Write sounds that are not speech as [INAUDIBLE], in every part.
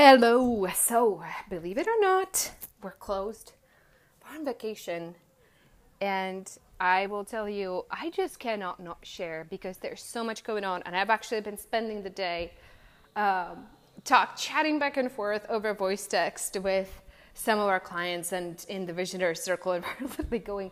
Hello. So, believe it or not, we're closed. We're on vacation. And I will tell you, I just cannot not share because there's so much going on. And I've actually been spending the day um, talk, chatting back and forth over voice text with some of our clients and in the visionary circle. And we're literally going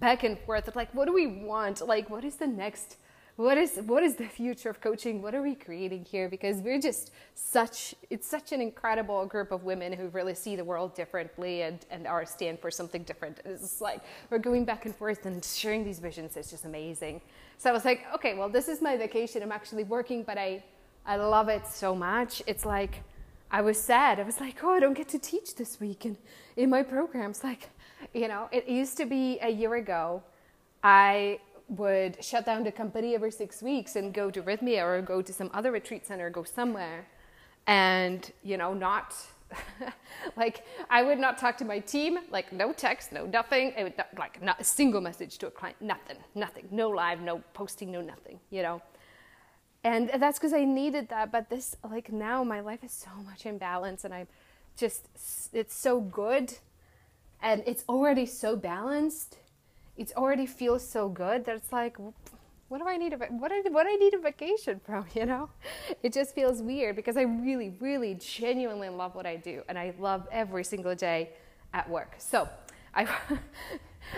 back and forth like, what do we want? Like, what is the next what is what is the future of coaching? What are we creating here? Because we're just such it's such an incredible group of women who really see the world differently and and are stand for something different. It's like we're going back and forth and sharing these visions. It's just amazing. So i was like okay well this is my vacation. I'm actually working but i i love it so much. It's like i was sad. I was like oh i don't get to teach this week and in my programs. Like you know it used to be a year ago i would shut down the company every six weeks and go to Rythmia or go to some other retreat center, go somewhere, and you know, not [LAUGHS] like I would not talk to my team, like no text, no nothing, it would like not a single message to a client, nothing, nothing, no live, no posting, no nothing, you know. And that's because I needed that. But this, like now, my life is so much in balance, and I'm just, it's so good, and it's already so balanced it already feels so good that it's like what do I need a what what I need a vacation [LAUGHS] from you know? It just feels weird because I really really genuinely love what I do and I love every single day at work. So [LAUGHS] I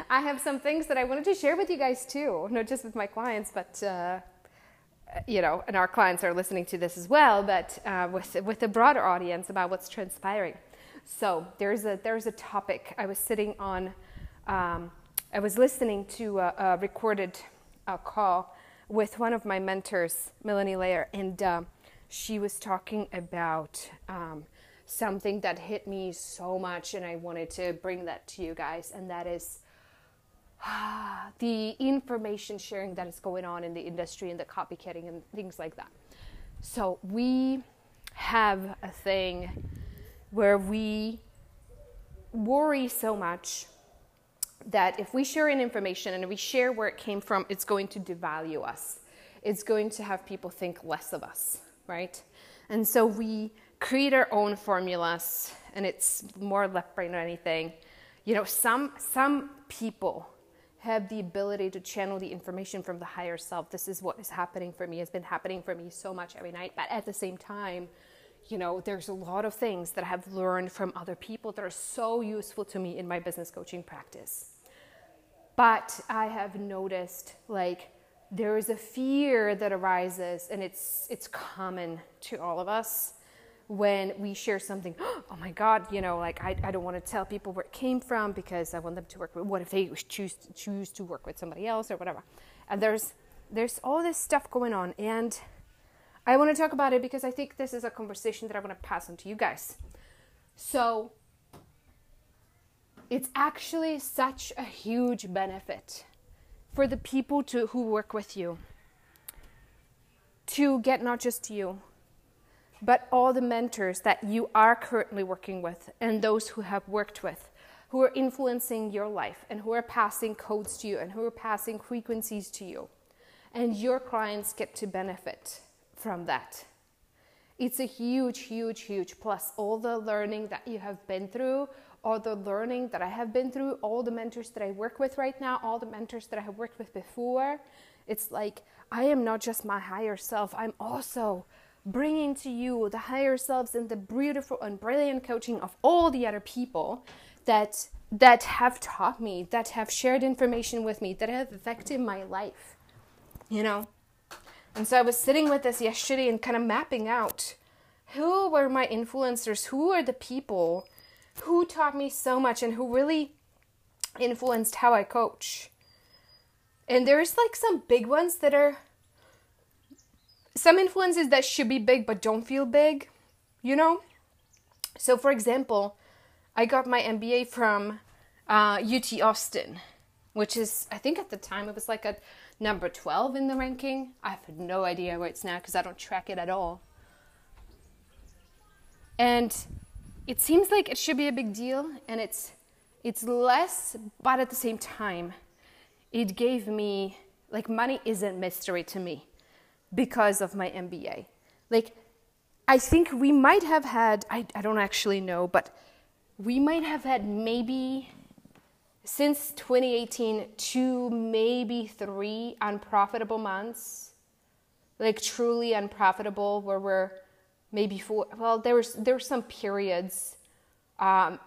I have some things that I wanted to share with you guys too not just with my clients but uh, you know and our clients are listening to this as well but uh, with with a broader audience about what's transpiring. So there's a there's a topic. I was sitting on um, I was listening to a, a recorded uh, call with one of my mentors, Melanie Layer, and uh, she was talking about um, something that hit me so much, and I wanted to bring that to you guys, and that is [SIGHS] the information sharing that is going on in the industry and the copycatting and things like that. So we have a thing where we worry so much that if we share an information and we share where it came from, it's going to devalue us. It's going to have people think less of us, right? And so we create our own formulas, and it's more left brain or anything. You know, some some people have the ability to channel the information from the higher self. This is what is happening for me. It's been happening for me so much every night. But at the same time, you know, there's a lot of things that I have learned from other people that are so useful to me in my business coaching practice. But I have noticed like there is a fear that arises, and it's it's common to all of us when we share something. [GASPS] Oh my God, you know, like I, I don't want to tell people where it came from because I want them to work with. What if they choose to choose to work with somebody else or whatever? And there's there's all this stuff going on, and I want to talk about it because I think this is a conversation that I want to pass on to you guys. So it's actually such a huge benefit for the people to, who work with you to get not just you, but all the mentors that you are currently working with and those who have worked with, who are influencing your life and who are passing codes to you and who are passing frequencies to you. And your clients get to benefit from that. It's a huge, huge, huge plus. All the learning that you have been through, all the learning that I have been through, all the mentors that I work with right now, all the mentors that I have worked with before. It's like I am not just my higher self, I'm also bringing to you the higher selves and the beautiful and brilliant coaching of all the other people that that have taught me, that have shared information with me, that have affected my life. You know? And so I was sitting with this yesterday and kind of mapping out who were my influencers, who are the people who taught me so much and who really influenced how I coach. And there's like some big ones that are some influences that should be big but don't feel big, you know? So, for example, I got my MBA from uh, UT Austin, which is, I think at the time it was like a number 12 in the ranking. I have no idea where it's now because I don't track it at all. And it seems like it should be a big deal and it's it's less but at the same time it gave me like money isn't mystery to me because of my MBA like I think we might have had, I, I don't actually know, but we might have had maybe since 2018 two, maybe three unprofitable months, like truly unprofitable, where we're maybe four. Well, there was there were some periods. Um,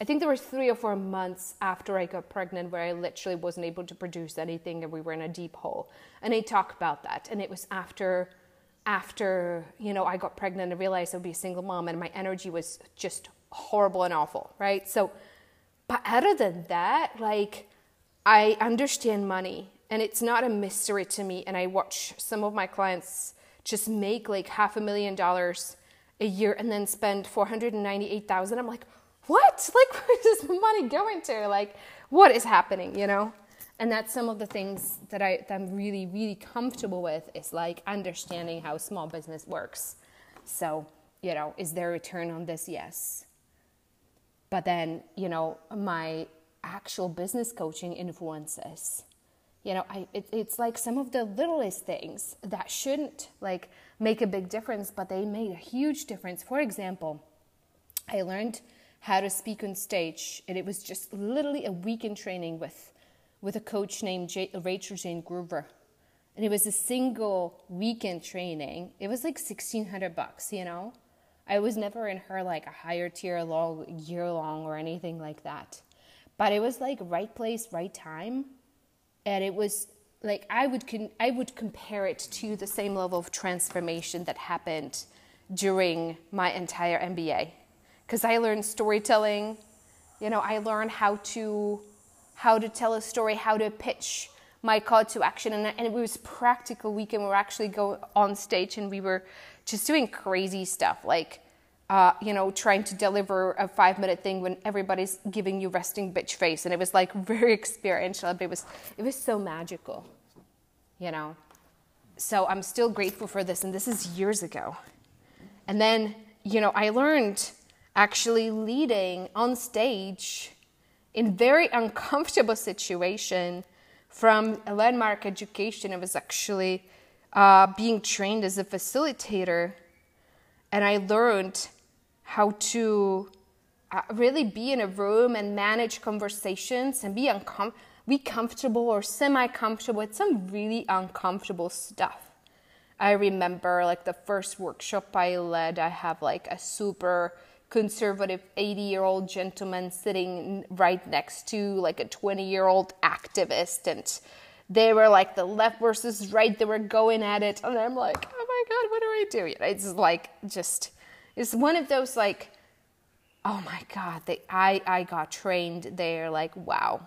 I think there was three or four months after I got pregnant where I literally wasn't able to produce anything, and we were in a deep hole. And I talk about that, and it was after after you know I got pregnant and realized I would be a single mom, and my energy was just horrible and awful, right? So, but other than that, like I understand money, and it's not a mystery to me. And I watch some of my clients just make like half a million dollars a year and then spend 498,000. I'm like, what? [LAUGHS] Like, where does the money go into? Like, what is happening, you know? And that's some of the things that, I, that I'm really, really comfortable with is like understanding how small business works. So, you know, is there a return on this? Yes. But then, you know, my actual business coaching influences you know I, it, it's like some of the littlest things that shouldn't like make a big difference but they made a huge difference. For example i learned how to speak on stage and it was just literally a week in training with with a coach named J- Rachel Jayne Groover. And it was a single weekend training. It was like 1600 bucks you know? I was never in her like a higher tier long year long or anything like that. But it was like right place right time and it was like I would con- I would compare it to the same level of transformation that happened during my entire MBA because I learned storytelling. You know I learned how to how to tell a story how to pitch my call to action. And, and it was practical weekend. We were actually going on stage and we were just doing crazy stuff. Like uh, you know, trying to deliver a five minute thing when everybody's giving you resting bitch face. And it was like [LAUGHS] very experiential, but it was, it was so magical, you know. So I'm still grateful for this. And this is years ago. And then, you know, I learned actually leading on stage in very uncomfortable situation from a landmark education. I was actually uh, being trained as a facilitator. And I learned how to uh, really be in a room and manage conversations and be uncom- be comfortable or semi comfortable with some really uncomfortable stuff. I remember like the first workshop I led, I have like a super conservative 80 year old gentleman sitting right next to like a 20 year old activist and they were like the left versus right they were going at it and i'm like oh my god what do i do it's like just it's one of those like, oh my God, they, I, I got trained there. Like, wow.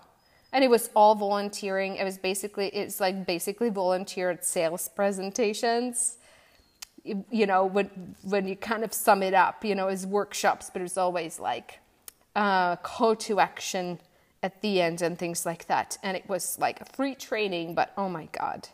And it was all volunteering. It was basically, it's like basically volunteered sales presentations. You, know, when, when you kind of sum it up, you know, as workshops, but it's always like uh, call to action at the end and things like that. And it was like a free training, but oh my God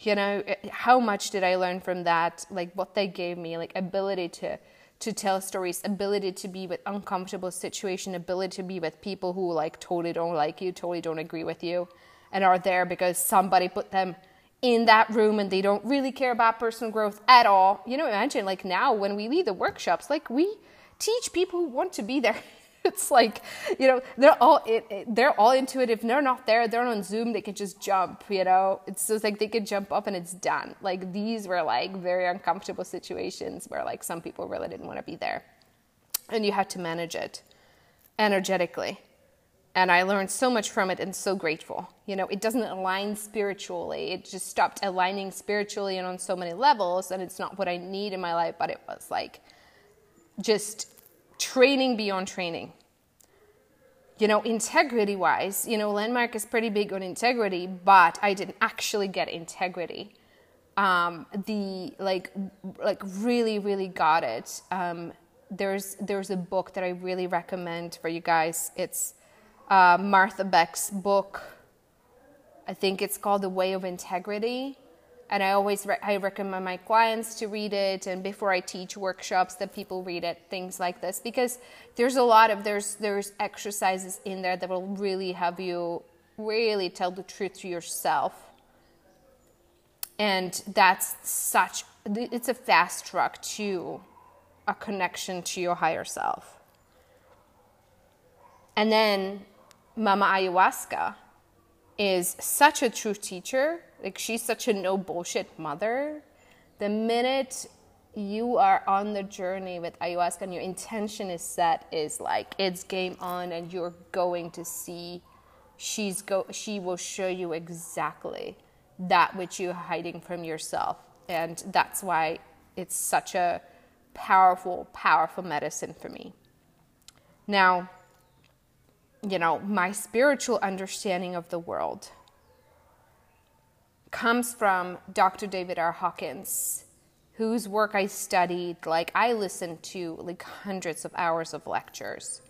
you know how much did i learn from that like what they gave me like ability to to tell stories, ability to be with uncomfortable situation, ability to be with people who like totally don't like you, totally don't agree with you, and are there because somebody put them in that room and they don't really care about personal growth at all. You know, imagine like now when we lead the workshops, like we teach people who want to be there [LAUGHS] [LAUGHS] it's like you know they're all it, it, they're all into it. If they're not there they're on zoom they can just jump you know? It's just like they could jump up and it's done. Like these were like very uncomfortable situations where like some people really didn't want to be there. And you had to manage it energetically. And i learned so much from it and so grateful. You know it doesn't align spiritually. It just stopped aligning spiritually and on so many levels and it's not what i need in my life but it was like just training beyond training. You know, integrity wise, you know, Landmark is pretty big on integrity, but I didn't actually get integrity. Um, the like, like really, really got it. Um, there's there's a book that I really recommend for you guys. It's uh, Martha Beck's book. I think it's called The Way of Integrity and I always re- I recommend my clients to read it and before I teach workshops that people read it things like this because there's a lot of there's there's exercises in there that will really have you really tell the truth to yourself and that's such it's a fast track to a connection to your higher self. And then Mama Ayahuasca is such a true teacher. Like she's such a no bullshit mother. The minute you are on the journey with ayahuasca and your intention is set is like it's game on and you're going to see she's go she will show you exactly that which you're hiding from yourself. And that's why it's such a powerful powerful medicine for me. Now you know my spiritual understanding of the world comes from dr david r hawkins whose work I studied. Like, I listened to like hundreds of hours of lectures.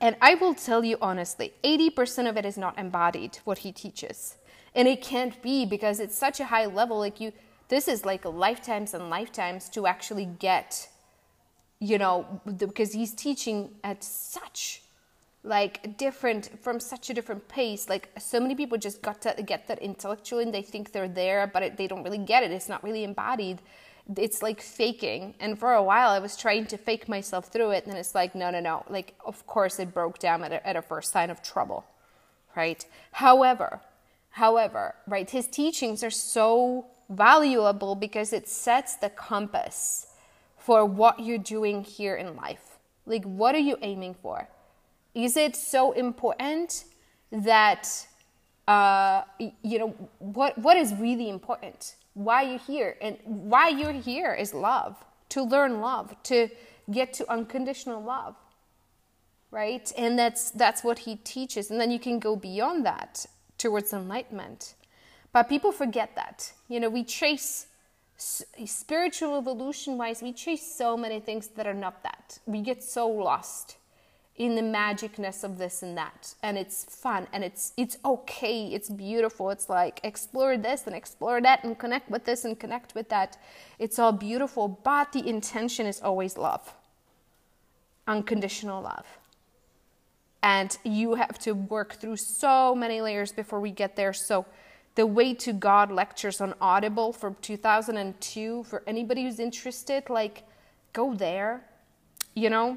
And I will tell you honestly, 80% of it is not embodied, what he teaches. And it can't be because it's such a high level. Like, you, this is like lifetimes and lifetimes to actually get, you know, because he's teaching at such like different from such a different pace like so many people just got to get that intellectually and they think they're there but it, they don't really get it it's not really embodied it's like faking. And for a while, I was trying to fake myself through it. And it's like, no, no, no. Like, of course, it broke down at a, at a first sign of trouble, right? However, however, right, his teachings are so valuable because it sets the compass for what you're doing here in life. Like, what are you aiming for? Is it so important that, uh, you know, what, what is really important? why you're here. And why you're here is love, to learn love, to get to unconditional love. Right? And that's that's what he teaches. And then you can go beyond that towards enlightenment. But people forget that. You know, we chase spiritual evolution wise, we chase so many things that are not that. We get so lost in the magicness of this and that. And it's fun and it's it's okay it's beautiful. It's like explore this and explore that and connect with this and connect with that. It's all beautiful but the intention is always love. Unconditional love. And you have to work through so many layers before we get there. So the way to god lectures on audible from 2002 for anybody who's interested like go there you know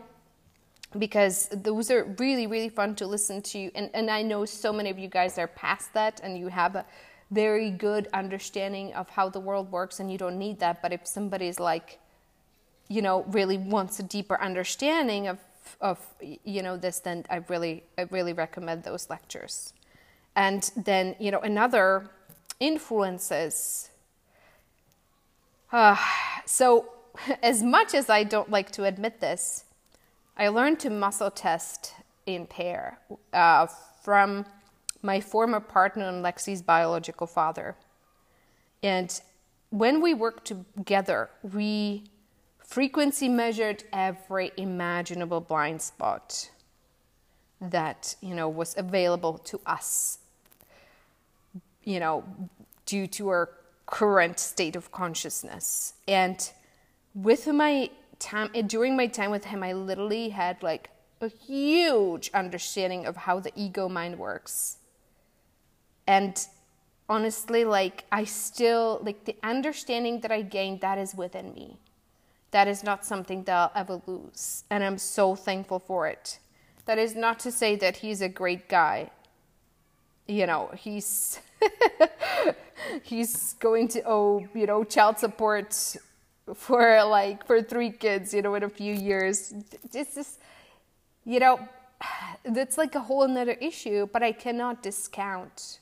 because those are really really fun to listen to. And, and i know so many of you guys are past that and you have a very good understanding of how the world works and you don't need that. But if somebody's like you know really wants a deeper understanding of of you know this then i really i really recommend those lectures. And then you know another influences. Uh, so [LAUGHS] as much as i don't like to admit this I learned to muscle test in pair uh, from my former partner and Lexi's biological father. And when we worked together, we frequency measured every imaginable blind spot that you know was available to us you know due to our current state of consciousness and with my time during my time with him, I literally had like a huge understanding of how the ego mind works. And honestly, like I still like the understanding that I gained that is within me. That is not something that I'll ever lose. And I'm so thankful for it. That is not to say that he's a great guy. You know, he's [LAUGHS] he's going to owe, you know, child support for like for three kids, you know, in a few years. It's just, you know, that's like a whole another issue, but I cannot discount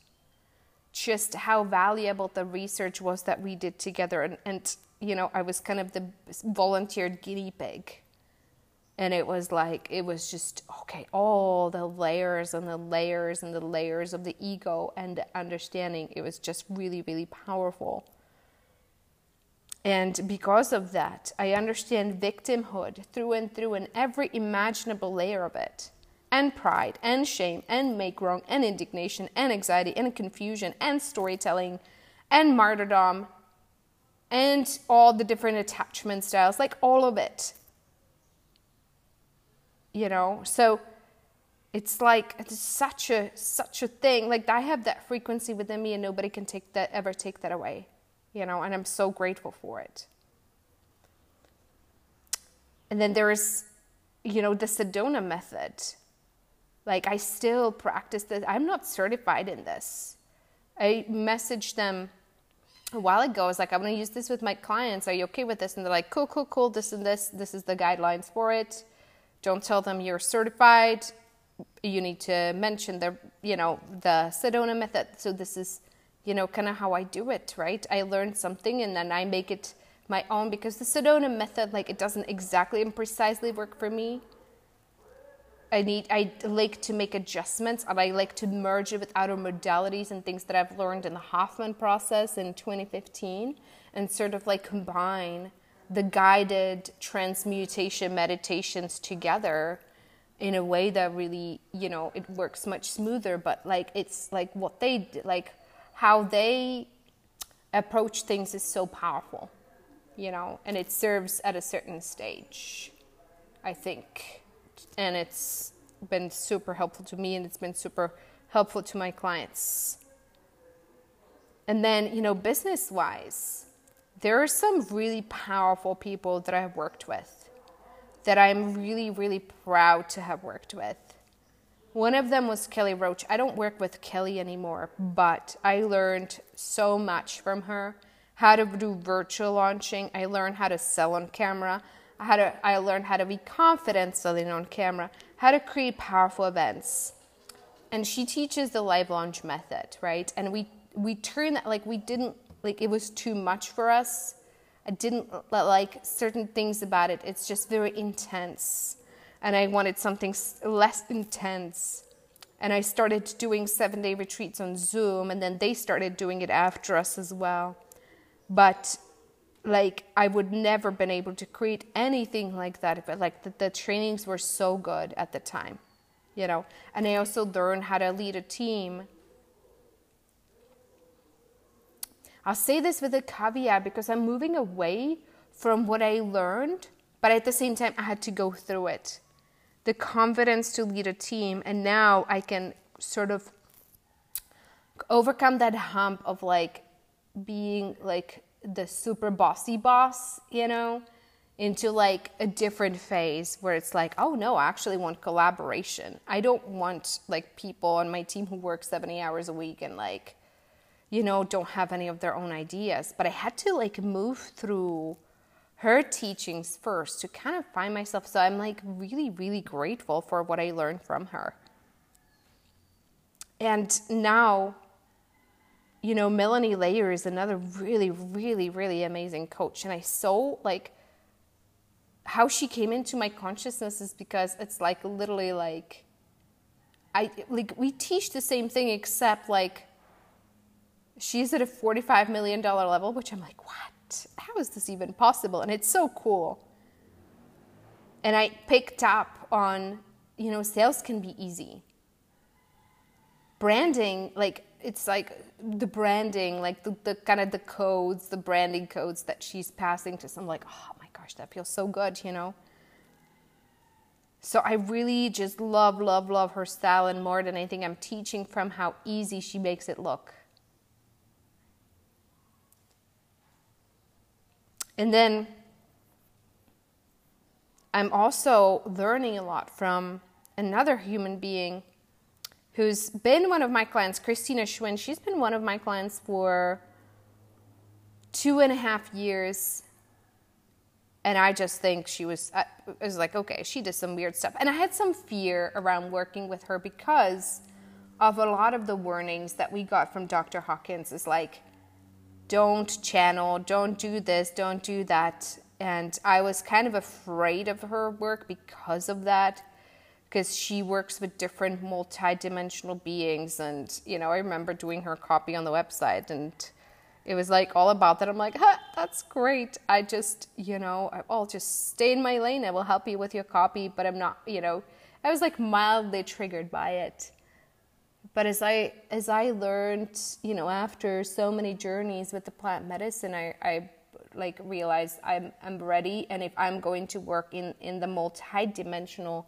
just how valuable the research was that we did together. And, and you know, I was kind of the volunteered guinea pig. And it was like, it was just, okay, all the layers and the layers and the layers of the ego and the understanding. It was just really, really powerful. And because of that, I understand victimhood through and through in every imaginable layer of it. And pride, and shame, and make wrong, and indignation, and anxiety, and confusion, and storytelling, and martyrdom, and all the different attachment styles, like all of it. You know, so it's like it's such a such a thing. Like I have that frequency within me, and nobody can take that ever take that away you know, and I'm so grateful for it. And then there's, you know, the Sedona method. Like I still practice this. I'm not certified in this. I messaged them a while ago. I was like, I'm going to use this with my clients. Are you okay with this? And they're like, cool, cool, cool. This and this. This is the guidelines for it. Don't tell them you're certified. You need to mention the, you know, the Sedona method. So this is, you know, kind of how I do it, right? I learn something and then I make it my own because the Sedona method, like, it doesn't exactly and precisely work for me. I need I like to make adjustments and I like to merge it with other modalities and things that I've learned in the Hoffman process in 2015 and sort of like combine the guided transmutation meditations together in a way that really, you know, it works much smoother but like it's like what they like how they approach things is so powerful, you know, and it serves at a certain stage. I think and it's been super helpful to me and it's been super helpful to my clients. And then, you know, business wise, there are some really powerful people that I've worked with that I'm really, really proud to have worked with. One of them was Kelly Roach. I don't work with Kelly anymore, but I learned so much from her how to do virtual launching. I learned how to sell on camera how to I learned how to be confident selling on camera, how to create powerful events. And she teaches the live launch method, right? And we we turned that like we didn't like it was too much for us. I didn't like certain things about it. It's just very intense. And I wanted something less intense. And I started doing seven day retreats on Zoom, and then they started doing it after us as well. But like I would never been able to create anything like that. But like the, the trainings were so good at the time, you know. And I also learned how to lead a team. I'll say this with a caveat because I'm moving away from what I learned, but at the same time I had to go through it. The confidence to lead a team, and now I can sort of overcome that hump of like being like the super bossy boss, you know, into like a different phase where it's like, oh no, I actually want collaboration. I don't want like people on my team who work 70 hours a week and like, you know, don't have any of their own ideas. But I had to like move through her teachings first to kind of find myself. So I'm like really, really grateful for what I learned from her. And now you know, Melanie Layer is another really, really, really amazing coach. And I so like how she came into my consciousness is because it's like literally like I like we teach the same thing except like she's at a 45 million dollar level, which I'm like, what? How is this even possible? And it's so cool. And I picked up on, you know, sales can be easy. Branding, like it's like the branding, like the, the kind of the codes, the branding codes that she's passing to some like, oh my gosh, that feels so good, you know? So I really just love, love, love her style, and more than anything, I'm teaching from how easy she makes it look. And then I'm also learning a lot from another human being who's been one of my clients, Christina Schwinn. She's been one of my clients for two and a half years. And I just think she was, I was like, okay, she did some weird stuff. And I had some fear around working with her because of a lot of the warnings that we got from Dr. Hawkins is like, don't channel, don't do this, don't do that. And I was kind of afraid of her work because of that because she works with different multi-dimensional beings. And you know i remember doing her copy on the website and it was like all about that. I'm like huh, that's great. I just you know i'll just stay in my lane. I will help you with your copy but i'm not you know. I was like mildly triggered by it but as i as i learned you know after so many journeys with the plant medicine i i like realized i'm i'm ready. And if i'm going to work in in the multi-dimensional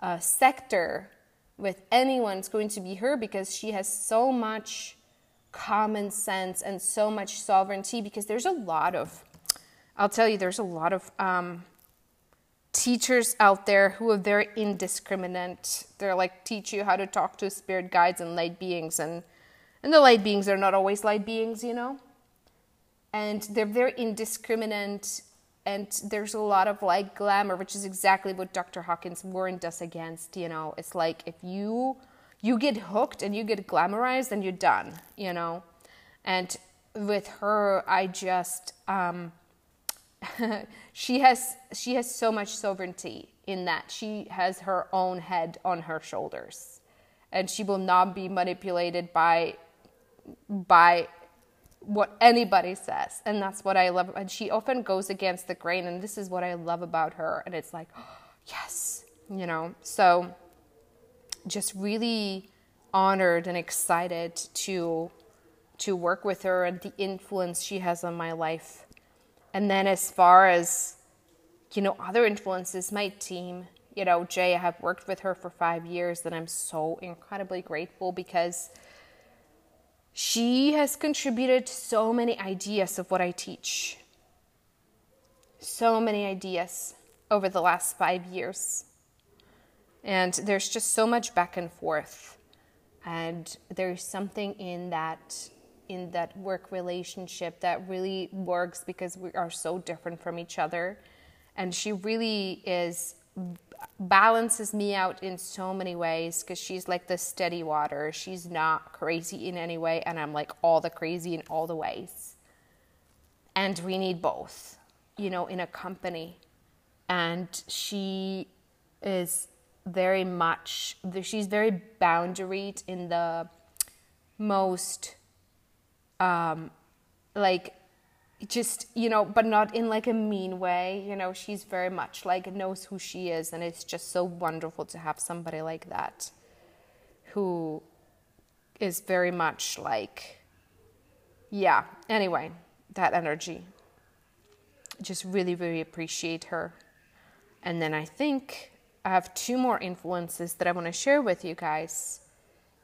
uh, sector with anyone it's going to be her because she has so much common sense and so much sovereignty because there's a lot of i'll tell you there's a lot of um, teachers out there who are very indiscriminate. They're like teach you how to talk to spirit guides and light beings and and the light beings are not always light beings, you know? And they're very indiscriminate and there's a lot of like glamour, which is exactly what Dr. Hawkins warned us against, you know. It's like if you you get hooked and you get glamorized, and you're done, you know. And with her, I just um, [LAUGHS] she has she has so much sovereignty in that she has her own head on her shoulders, and she will not be manipulated by by what anybody says. And that's what i love and she often goes against the grain and this is what i love about her. And it's like oh, [GASPS] yes you know? So just really honored and excited to to work with her and the influence she has on my life. And then as far as you know other influences, my team, you know, Jay, I have worked with her for 5 years and I'm so incredibly grateful because she has contributed so many ideas of what I teach. So many ideas over the last 5 years. And there's just so much back and forth. And there's something in that in that work relationship that really works because we are so different from each other. And she really is balances me out in so many ways because she's like the steady water. She's not crazy in any way, and I'm like all the crazy in all the ways. And we need both, you know, in a company. And she is very much she's very boundaried in the most um like just you know but not in like a mean way you know? She's very much like knows who she is and it's just so wonderful to have somebody like that who is very much like yeah. Anyway that energy. Just really really appreciate her. And then i think I have two more influences that I want to share with you guys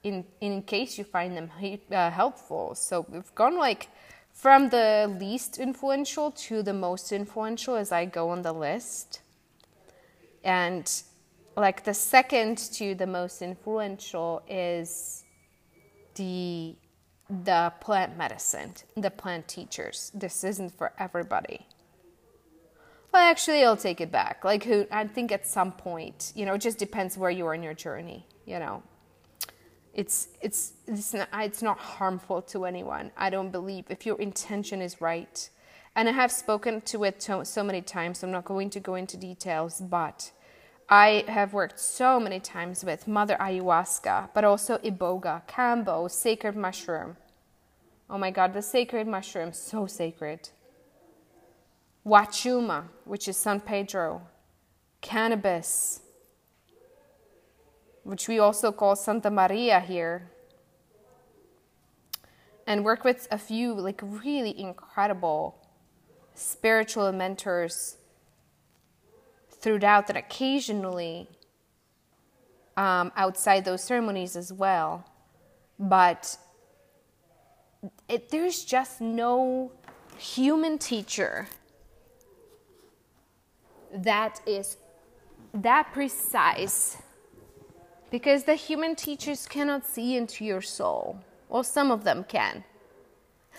in in case you find them uh, helpful. So we've gone like from the least influential to the most influential as I go on the list. And like the second to the most influential is the the plant medicine, the plant teachers. This isn't for everybody. Well, actually, I'll take it back. Like, who I think at some point, you know, it just depends where you are in your journey. You know, it's it's it's not, it's not harmful to anyone. I don't believe if your intention is right. And I have spoken to it so, so many times. So I'm not going to go into details, but I have worked so many times with Mother Ayahuasca, but also Iboga, Kambo, sacred mushroom. Oh my God, the sacred mushroom, so sacred. Wachuma, which is San Pedro, cannabis, which we also call Santa Maria here, and work with a few like really incredible spiritual mentors throughout and occasionally um, outside those ceremonies as well. But it, there's just no human teacher that is that precise because the human teachers cannot see into your soul. Well, some of them can.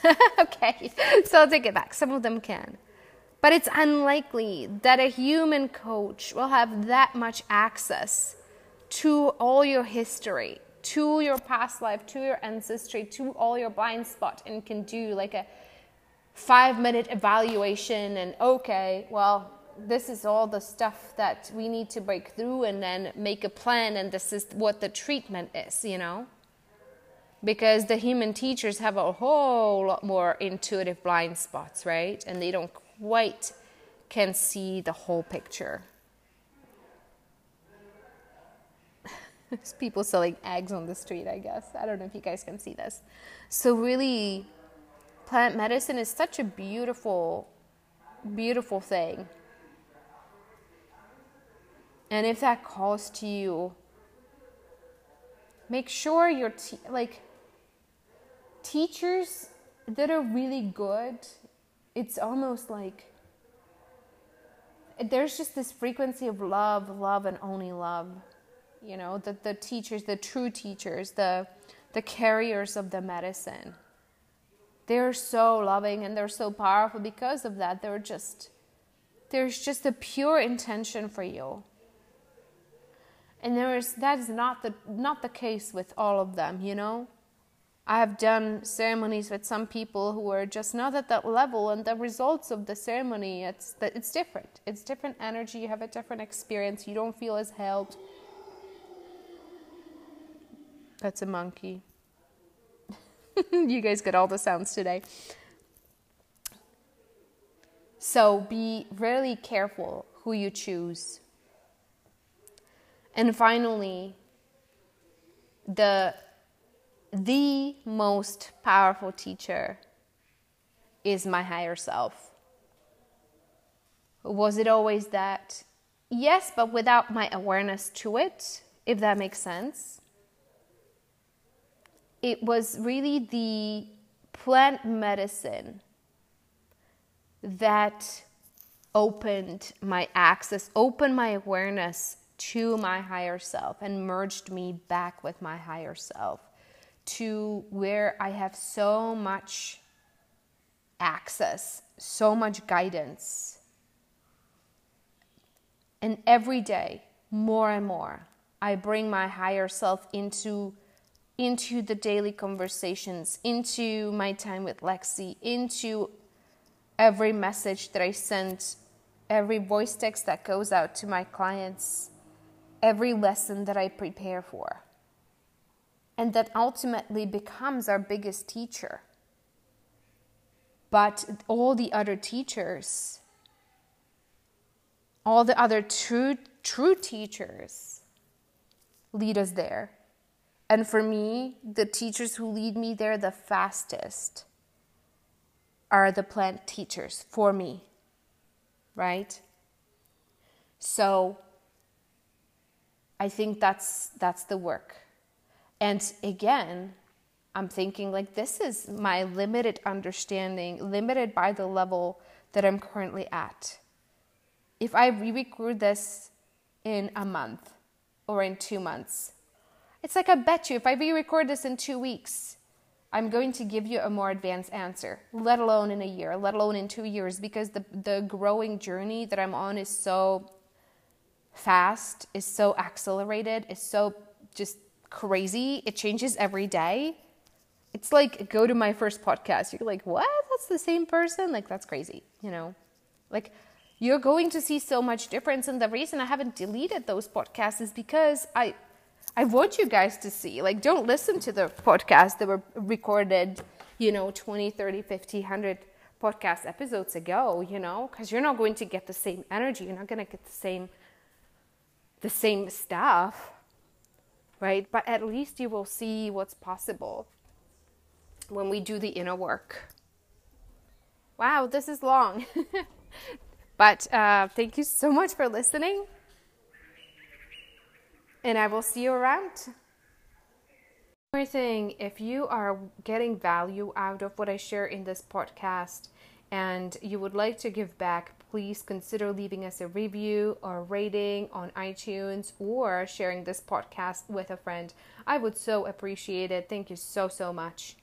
[LAUGHS] okay, so I'll take it back. Some of them can. But it's unlikely that a human coach will have that much access to all your history, to your past life, to your ancestry, to all your blind spot, and can do like a five minute evaluation and okay, well, this is all the stuff that we need to break through and then make a plan and this is what the treatment is you know? Because the human teachers have a whole lot more intuitive blind spots right? And they don't quite can see the whole picture. [LAUGHS] There's people selling eggs on the street i guess. I don't know if you guys can see this. So really plant medicine is such a beautiful beautiful thing and if that calls to you, make sure your te- like teachers that are really good, it's almost like there's just this frequency of love, love, and only love. You know, the, the teachers, the true teachers, the, the carriers of the medicine. They're so loving and they're so powerful because of that. They're just, there's just a pure intention for you. And there is that is not the not the case with all of them, you know. I have done ceremonies with some people who are just not at that level, and the results of the ceremony, it's it's different. It's different energy. You have a different experience. You don't feel as held. That's a monkey. [LAUGHS] you guys get all the sounds today. So be really careful who you choose. And finally, the the most powerful teacher is my higher self. Was it always that? Yes, but without my awareness to it, if that makes sense. It was really the plant medicine that opened my access, opened my awareness to my higher self, and merged me back with my higher self to where I have so much access, so much guidance. And every day, more and more, I bring my higher self into into the daily conversations, into my time with Lexi, into every message that I send, every voice text that goes out to my clients, every lesson that I prepare for and that ultimately becomes our biggest teacher. But all the other teachers, all the other true, true teachers lead us there. And for me, the teachers who lead me there the fastest are the plant teachers for me, right? So I think that's that's the work. And again, I'm thinking like this is my limited understanding, limited by the level that I'm currently at. If I re record this in a month or in two months, it's like I bet you if I re record this in two weeks, I'm going to give you a more advanced answer, let alone in a year, let alone in two years, because the, the growing journey that I'm on is so fast, is so accelerated, is so just crazy. It changes every day. It's like go to my first podcast. You're like, what? That's the same person? Like, that's crazy, you know? Like, you're going to see so much difference. And the reason I haven't deleted those podcasts is because I. I want you guys to see. Like, don't listen to the podcasts that were recorded, you know, 20, 30, 50, 100 podcast episodes ago, you know, because you're not going to get the same energy. You're not going to get the same, the same stuff right? But at least you will see what's possible when we do the inner work. Wow, this is long. [LAUGHS] but uh, thank you so much for listening. And I will see you around. One thing if you are getting value out of what I share in this podcast and you would like to give back, please consider leaving us a review or rating on iTunes or sharing this podcast with a friend. I would so appreciate it. Thank you so, so much.